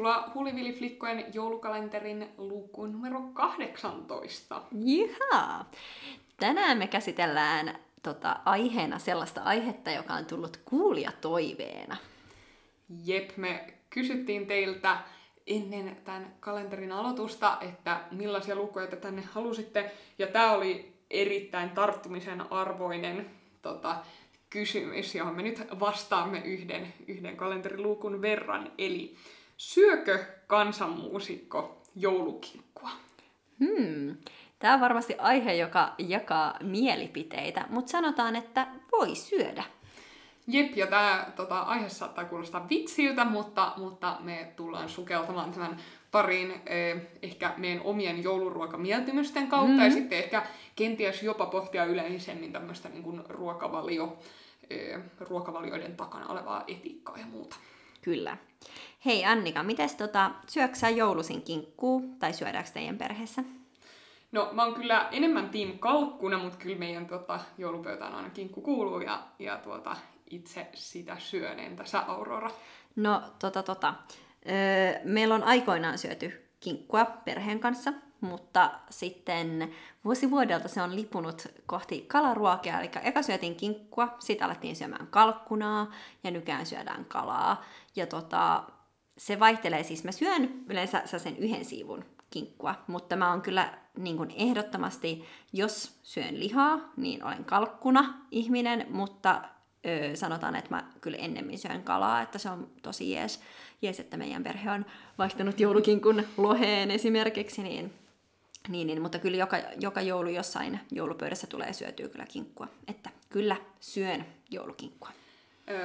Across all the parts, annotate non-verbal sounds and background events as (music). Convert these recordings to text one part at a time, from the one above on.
tervetuloa Hulivili-flikkojen joulukalenterin lukuun numero 18. Jihaa! Tänään me käsitellään tota, aiheena sellaista aihetta, joka on tullut kuulijatoiveena. Jep, me kysyttiin teiltä ennen tämän kalenterin aloitusta, että millaisia lukuja te tänne halusitte. Ja tämä oli erittäin tarttumisen arvoinen tota, kysymys, johon me nyt vastaamme yhden, yhden kalenterilukun verran. Eli syökö kansanmuusikko joulukinkkua? Hmm. Tämä on varmasti aihe, joka jakaa mielipiteitä, mutta sanotaan, että voi syödä. Jep, ja tämä tota, aihe saattaa kuulostaa vitsiltä, mutta, mutta me tullaan sukeltamaan tämän pariin eh, ehkä meidän omien jouluruokamieltymysten kautta, mm. ja sitten ehkä kenties jopa pohtia yleisemmin tämmöistä niin kuin ruokavalio, eh, ruokavalioiden takana olevaa etiikkaa ja muuta. Kyllä. Hei Annika, miten tota, syöksä joulusin kinkkuu tai syödäänkö teidän perheessä? No mä oon kyllä enemmän tiim kalkkuna, mutta kyllä meidän tota, joulupöytään aina kinkku kuuluu ja, ja tuota, itse sitä syön. Entä sä Aurora? No tota tota, öö, meillä on aikoinaan syöty kinkkua perheen kanssa, mutta sitten vuosi vuodelta se on lipunut kohti kalaruokia, eli eka syötiin kinkkua, sitten alettiin syömään kalkkunaa ja nykään syödään kalaa. Ja tota, se vaihtelee. Siis, mä syön yleensä sen yhden siivun kinkkua, mutta mä oon kyllä niin kuin ehdottomasti, jos syön lihaa, niin olen kalkkuna ihminen, mutta öö, sanotaan, että mä kyllä ennemmin syön kalaa, että se on tosi jees, jees että meidän perhe on vaihtanut joulukinkun loheen esimerkiksi, niin, niin, niin. Mutta kyllä joka, joka joulu jossain joulupöydässä tulee syötyä kyllä kinkkua, että kyllä syön joulukinkkua.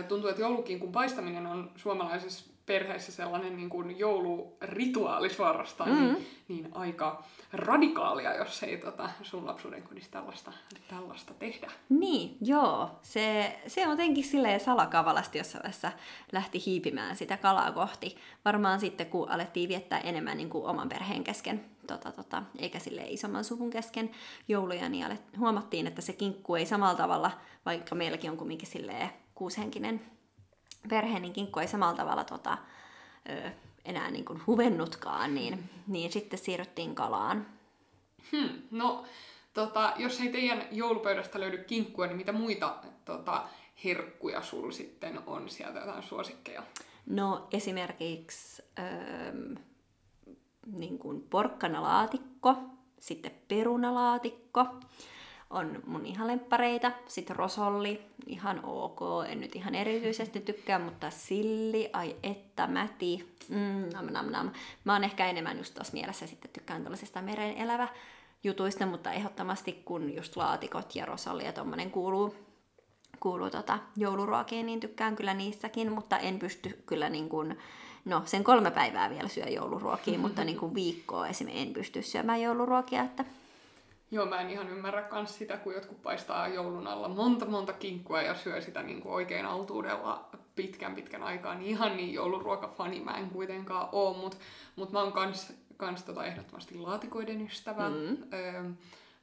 Tuntuu, että joulukinkun paistaminen on suomalaisessa perheessä sellainen niin kuin joulurituaali suorastaan, mm-hmm. niin, niin aika radikaalia, jos ei tota, sun lapsuuden kodissa tällaista, tällaista tehdä. Niin, joo. Se, se on jotenkin silleen salakavalasti, jos vaiheessa lähti hiipimään sitä kalaa kohti. Varmaan sitten, kun alettiin viettää enemmän niin kuin oman perheen kesken, tota, tota, eikä sille isomman suvun kesken jouluja, niin alet, huomattiin, että se kinkku ei samalla tavalla, vaikka meilläkin on kumminkin silleen kuushenkinen perhe, niin kinkku ei samalla tavalla tota, ö, enää niin kuin huvennutkaan, niin, niin sitten siirryttiin kalaan. Hmm, no, tota, jos ei teidän joulupöydästä löydy kinkkua, niin mitä muita tota, herkkuja sulla sitten on sieltä jotain suosikkeja? No esimerkiksi öö, niin kuin porkkanalaatikko, sitten perunalaatikko, on mun ihan lemppareita. Sitten rosolli, ihan ok, en nyt ihan erityisesti tykkää, mutta silli, ai että mäti, mm, nam, nam, nam. Mä oon ehkä enemmän just tuossa mielessä sitten tykkään tällaisesta meren elävä jutuista, mutta ehdottomasti kun just laatikot ja rosolli ja tommonen kuuluu, kuuluu tota jouluruokiin, niin tykkään kyllä niissäkin, mutta en pysty kyllä niin kuin, no sen kolme päivää vielä syö jouluruokia, mutta (laughs) niin kuin viikkoa esimerkiksi en pysty syömään jouluruokia, että Joo, mä en ihan ymmärrä kans sitä, kun jotkut paistaa joulun alla monta monta kinkkua ja syö sitä niin kuin oikein autuudella pitkän pitkän aikaa. Niin ihan niin jouluruokafani mä en kuitenkaan oo, mutta mut mä oon kans, kans tota ehdottomasti laatikoiden ystävä. Mm. Öö,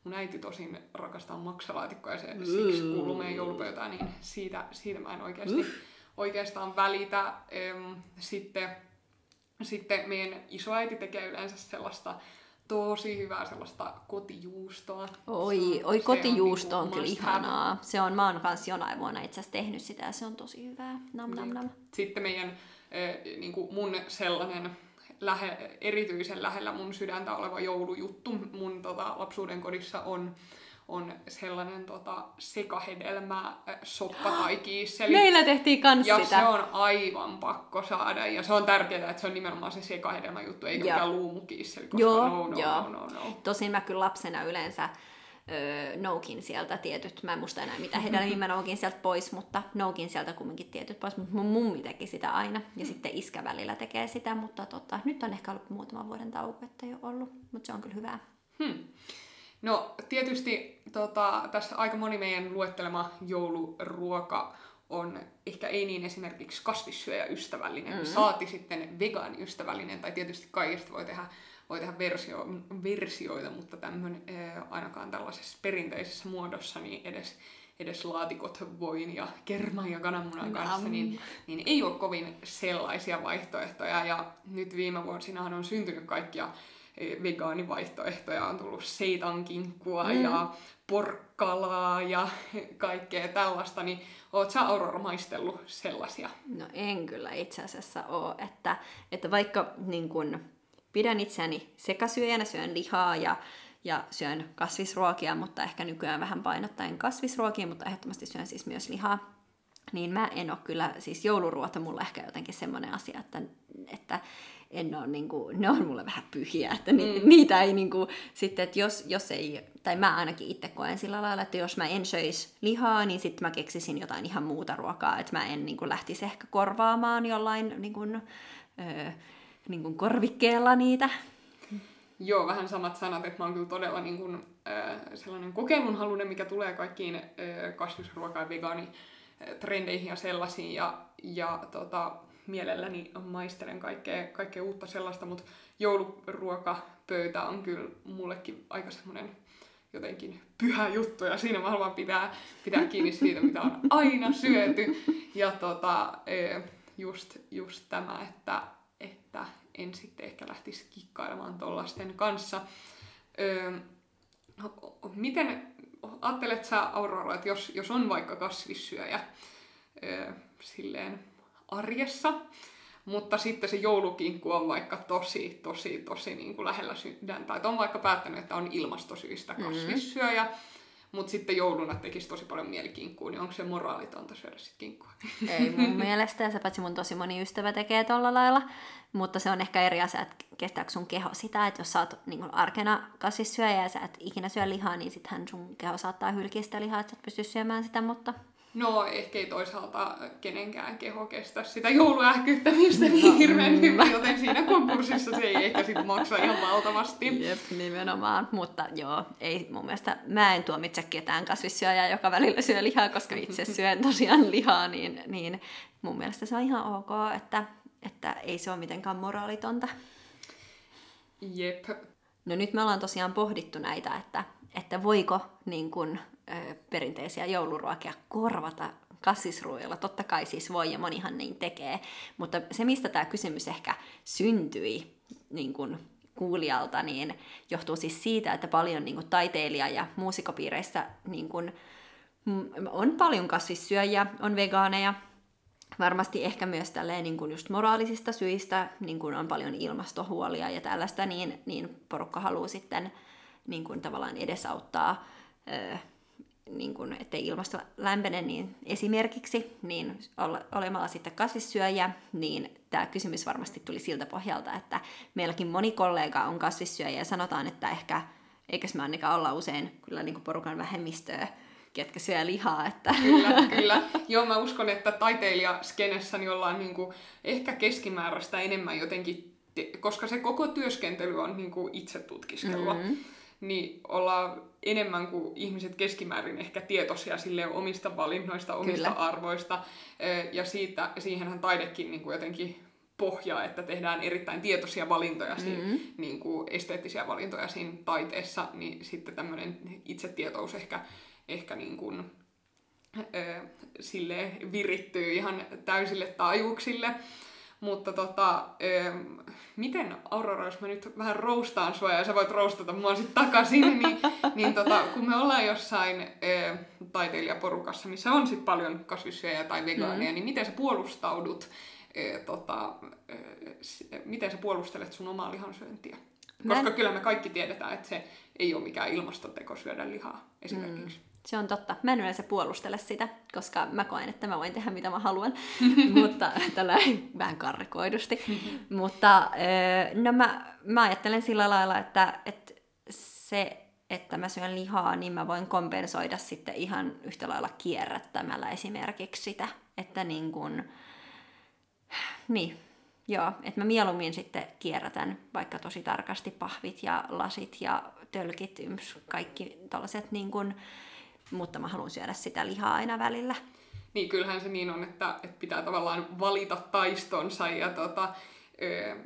mun äiti tosin rakastaa maksalaatikkoa ja se mm. siksi kuuluu meidän joulupöytään, niin siitä, siitä mä en oikeasti, mm. oikeastaan välitä. Öö, sitten, sitten meidän isoäiti tekee yleensä sellaista tosi hyvää sellaista kotijuustoa. Oi, oi kotijuusto on, niin kyllä ihanaa. Se on, mä oon kanssa jonain vuonna itse asiassa tehnyt sitä ja se on tosi hyvää. Nam, nam, nam. Sitten meidän, äh, niin kuin mun sellainen lähe, erityisen lähellä mun sydäntä oleva joulujuttu mun tota, lapsuuden kodissa on on sellainen tota, sekahedelmä soppa tai (gasps) kiisseli. Meillä tehtiin kans ja sitä. se on aivan pakko saada. Ja se on tärkeää, että se on nimenomaan se sekahedelmä juttu, eikä mikään luumukiisseli, koska joo, no, no, joo. no, no, no. Tosin mä kyllä lapsena yleensä öö, noukin sieltä tietyt, mä en muista enää mitä hedelmiä mä noukin sieltä pois, mutta noukin sieltä kumminkin tietyt pois, mutta mun mummi teki sitä aina, ja mm. sitten iskä välillä tekee sitä, mutta tota, nyt on ehkä ollut muutaman vuoden tauko, että ei ole ollut, mutta se on kyllä hyvää. Hmm. No tietysti tota, tässä aika moni meidän luettelema jouluruoka on ehkä ei niin esimerkiksi kasvissyöjäystävällinen, mm-hmm. saati sitten vegaaniystävällinen, tai tietysti kaikista voi tehdä, voi tehdä versio, versioita, mutta tämmöinen ainakaan tällaisessa perinteisessä muodossa niin edes, edes laatikot voin ja kerman ja kananmunan kanssa, niin, niin ei ole kovin sellaisia vaihtoehtoja. Ja nyt viime vuosinahan on syntynyt kaikkia vegaanivaihtoehtoja. On tullut seitankinkkua mm. ja porkkalaa ja kaikkea tällaista. Niin oot sä Aurora maistellut sellaisia? No en kyllä itse asiassa ole. Että, että vaikka niin kun, pidän itseäni sekasyöjänä, syön lihaa ja ja syön kasvisruokia, mutta ehkä nykyään vähän painottaen kasvisruokia, mutta ehdottomasti syön siis myös lihaa. Niin mä en ole kyllä, siis jouluruota mulle ehkä jotenkin semmoinen asia, että, että en ole, niin kuin, ne on mulle vähän pyhiä, että ni, mm. niitä ei niin kuin, sitten, että jos, jos ei, tai mä ainakin itse koen sillä lailla, että jos mä en söisi lihaa, niin sitten mä keksisin jotain ihan muuta ruokaa, että mä en niin kuin, lähtisi ehkä korvaamaan jollain niin kuin, öö, niin kuin korvikkeella niitä Joo, vähän samat sanat, että mä oon kyllä todella niin kuin, äh, sellainen kokeilunhalunen, mikä tulee kaikkiin äh, kasvisruoka- ja vegaani trendeihin ja sellaisiin, ja, ja tota, mielelläni maistelen kaikkea, kaikkea uutta sellaista, mutta jouluruokapöytä on kyllä mullekin aika semmoinen jotenkin pyhä juttu, ja siinä mä haluan pitää, pitää kiinni siitä, mitä on aina syöty. Ja tota, just, just tämä, että, että en sitten ehkä lähtisi kikkailemaan tollasten kanssa. Öö, miten ajattelet sä, Aurora, että jos, jos on vaikka kasvissyöjä öö, silleen arjessa, mutta sitten se joulukinkku on vaikka tosi, tosi, tosi niin kuin lähellä sydäntä, tai on vaikka päättänyt, että on ilmastosyistä kasvissyöjä, mm-hmm mutta sitten jouluna tekisi tosi paljon mielikinkkua, niin onko se moraalitonta syödä sitten kinkkua? (laughs) Ei mun mielestä, ja se paitsi mun tosi moni ystävä tekee tolla lailla. Mutta se on ehkä eri asia, että kestääkö sun keho sitä, että jos sä oot niin arkena kasvissyöjä ja sä et ikinä syö lihaa, niin sittenhän sun keho saattaa hylkiä sitä lihaa, että sä et pysty syömään sitä, mutta No, ehkä ei toisaalta kenenkään keho kestä sitä jouluähkyttämistä niin hirveän hyvin, joten siinä konkurssissa se ei ehkä sit maksa ihan valtavasti. Jep, nimenomaan. Mutta joo, ei mun mielestä, mä en tuomitse ketään kasvissyöjää, joka välillä syö lihaa, koska itse syön tosiaan lihaa, niin, niin mun mielestä se on ihan ok, että, että ei se ole mitenkään moraalitonta. Jep. No nyt me ollaan tosiaan pohdittu näitä, että, että voiko niin kun, perinteisiä jouluruokia korvata kassisruoilla. Totta kai siis voi ja monihan niin tekee, mutta se mistä tämä kysymys ehkä syntyi niin kun kuulijalta, niin johtuu siis siitä, että paljon niin kun, taiteilija- ja muusikopiireissä niin kun, on paljon kasvissyöjiä, on vegaaneja, varmasti ehkä myös tälleen niin kuin just moraalisista syistä, niin kuin on paljon ilmastohuolia ja tällaista, niin, niin porukka haluaa sitten niin kuin tavallaan edesauttaa niin kuin, ettei ilmasto lämpene, niin esimerkiksi niin olemalla sitten kasvissyöjä, niin tämä kysymys varmasti tuli siltä pohjalta, että meilläkin moni kollega on kasvissyöjä ja sanotaan, että ehkä, eikös me ainakaan olla usein kyllä niin kuin porukan vähemmistöä, ketkä syö lihaa. Että... Kyllä, (laughs) kyllä. Joo, mä uskon, että taiteilijaskenessä niin ollaan niin kuin ehkä keskimääräistä enemmän jotenkin, koska se koko työskentely on niin kuin itse tutkiskelua. Mm-hmm niin ollaan enemmän kuin ihmiset keskimäärin ehkä tietoisia sille omista valinnoista, omista Kyllä. arvoista. Ja siitä, siihenhän taidekin niin kuin jotenkin pohjaa, että tehdään erittäin tietoisia valintoja, mm-hmm. niin kuin esteettisiä valintoja siinä taiteessa, niin sitten tämmöinen itsetietous ehkä, ehkä niin kuin, sille virittyy ihan täysille taajuuksille. Mutta tota, miten Aurora, jos mä nyt vähän roustaan sua ja sä voit roustata mua sitten takaisin, niin, (laughs) niin tota, kun me ollaan jossain ö, taiteilijaporukassa, missä on sitten paljon kasvissyöjä tai vegaaneja, mm. niin miten sä puolustaudut, ö, tota, ö, miten sä puolustelet sun omaa lihansyöntiä? Koska mä... kyllä me kaikki tiedetään, että se ei ole mikään ilmastoteko syödä lihaa esimerkiksi. Mm. Se on totta. Mä en yleensä puolustele sitä, koska mä koen, että mä voin tehdä mitä mä haluan. (laughs) mutta tällä (laughs) vähän karrikoidusti. mutta no mä, mä ajattelen sillä lailla, että, että se, että mä syön lihaa, niin mä voin kompensoida sitten ihan yhtä lailla kierrättämällä esimerkiksi sitä. Että niin kun, niin, joo, että mä mieluummin sitten kierrätän vaikka tosi tarkasti pahvit ja lasit ja tölkit, yms, kaikki tällaiset niin kun, mutta mä haluan syödä sitä lihaa aina välillä. Niin, kyllähän se niin on, että, että pitää tavallaan valita taistonsa ja tota, ö,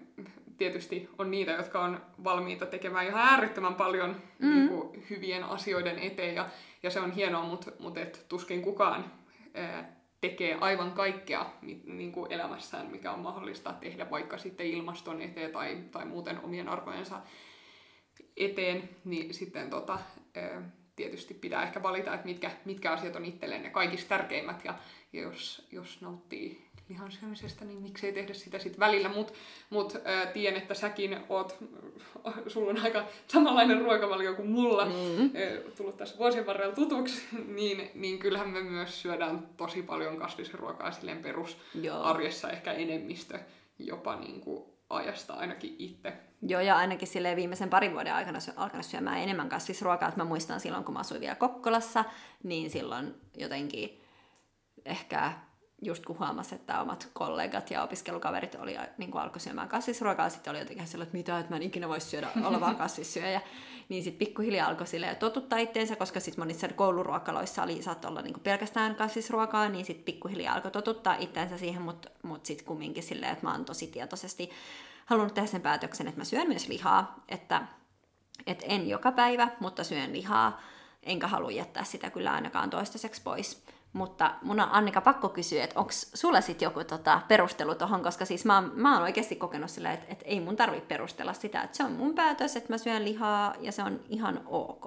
tietysti on niitä, jotka on valmiita tekemään ihan äärettömän paljon mm. niin kuin, hyvien asioiden eteen, ja, ja se on hienoa, mutta mut et tuskin kukaan ää, tekee aivan kaikkea niin kuin elämässään, mikä on mahdollista tehdä vaikka sitten ilmaston eteen tai, tai muuten omien arvojensa eteen, niin sitten tota, tietysti pitää ehkä valita, että mitkä, mitkä asiat on itselleen ne kaikista tärkeimmät, ja, ja jos, jos nauttii lihan syömisestä, niin miksei tehdä sitä sitten välillä. Mutta mut, äh, tiedän, että säkin oot, (laughs) sulla on aika samanlainen ruokavalio kuin mulla, mm-hmm. tullut tässä vuosien varrella tutuksi, (laughs) niin, niin kyllähän me myös syödään tosi paljon kasvisruokaa silleen perusarjessa, ehkä enemmistö jopa niin kuin ajasta ainakin itse. Joo, ja ainakin sille viimeisen parin vuoden aikana sy- alkanut syömään enemmän kasvisruokaa. Että mä muistan silloin, kun mä asuin vielä Kokkolassa, niin silloin jotenkin ehkä just kun huomasi, että omat kollegat ja opiskelukaverit oli, niin kuin alkoi syömään kasvisruokaa, sitten oli jotenkin sellainen, että mitä, että mä en ikinä voisi syödä olla vaan (laughs) kasvissyöjä. Niin sitten pikkuhiljaa alkoi sille totuttaa itteensä, koska sitten monissa kouluruokaloissa oli, saattoi olla niin pelkästään kasvisruokaa, niin sitten pikkuhiljaa alkoi totuttaa itteensä siihen, mutta mut sitten kumminkin silleen, että mä oon tosi tietoisesti halunnut tehdä sen päätöksen, että mä syön myös lihaa, että, että en joka päivä, mutta syön lihaa, enkä halua jättää sitä kyllä ainakaan toistaiseksi pois. Mutta mun on Annika pakko kysyä, että onko sulla sitten joku tota, perustelu tuohon, koska siis mä, oon, mä oon oikeasti kokenut sillä, että, että ei mun tarvitse perustella sitä, että se on mun päätös, että mä syön lihaa ja se on ihan ok.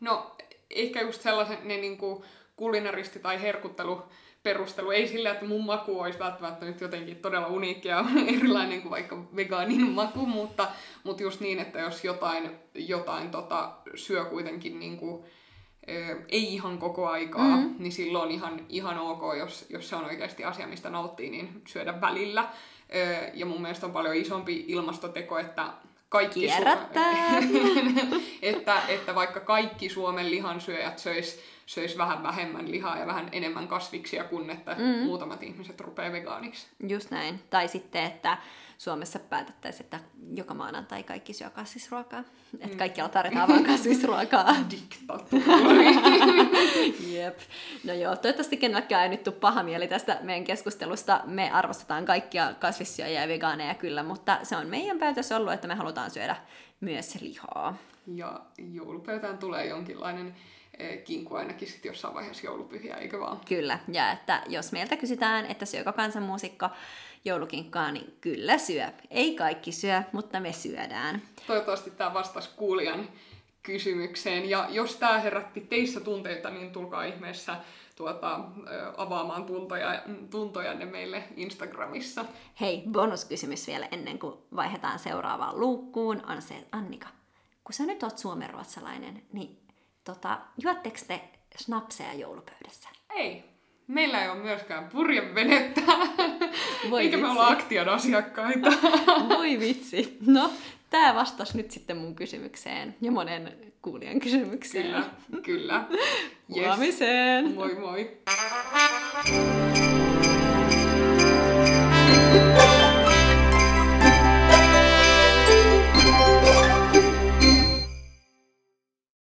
No ehkä just sellaisen ne, niin kuin kulinaristi tai herkuttelu perustelu. Ei sillä, että mun maku olisi välttämättä nyt jotenkin todella uniikki ja (laughs) erilainen kuin vaikka vegaanin maku, mutta, mutta just niin, että jos jotain, jotain tota, syö kuitenkin niin kuin, ei ihan koko aikaa, mm-hmm. niin silloin on ihan, ihan ok, jos, jos se on oikeasti asia, mistä nauttii, niin syödä välillä. Ja mun mielestä on paljon isompi ilmastoteko, että kaikki Su- (laughs) että, että vaikka kaikki Suomen lihansyöjät söis, söis vähän vähemmän lihaa ja vähän enemmän kasviksia, kun että mm. muutamat ihmiset rupeaa vegaaniksi. Just näin. Tai sitten, että Suomessa päätettäisiin, että joka maanantai kaikki syö kasvisruokaa. Mm. Että kaikkialla tarjotaan vain kasvisruokaa. (laughs) Diktatuuri. (laughs) Jep. No joo, toivottavasti kenelläkään ei nyt tule paha mieli tästä meidän keskustelusta. Me arvostetaan kaikkia kasvissyöjiä ja vegaaneja kyllä, mutta se on meidän päätös ollut, että me halutaan syödä myös lihaa. Ja joulupöytään tulee jonkinlainen eh, kinkku ainakin sitten jossain vaiheessa joulupyhiä, eikö vaan? Kyllä, ja että jos meiltä kysytään, että syökö kansanmuusikko joulukinkkaa, niin kyllä syö. Ei kaikki syö, mutta me syödään. Toivottavasti tämä vastasi kuulijan kysymykseen. Ja jos tämä herätti teissä tunteita, niin tulkaa ihmeessä tuota, avaamaan tuntoja, tuntojanne meille Instagramissa. Hei, bonuskysymys vielä ennen kuin vaihdetaan seuraavaan luukkuun on se, Annika, kun sä nyt oot suomenruotsalainen, niin tota, juotteko te snapseja joulupöydässä? Ei. Meillä ei ole myöskään purjevenettä. Voi Eikä vitsi. me olla aktion asiakkaita. Voi vitsi. No, tämä vastasi nyt sitten mun kysymykseen ja monen kuulijan kysymykseen. Kyllä, kyllä. (laughs) Yes. Huomiseen! Moi moi!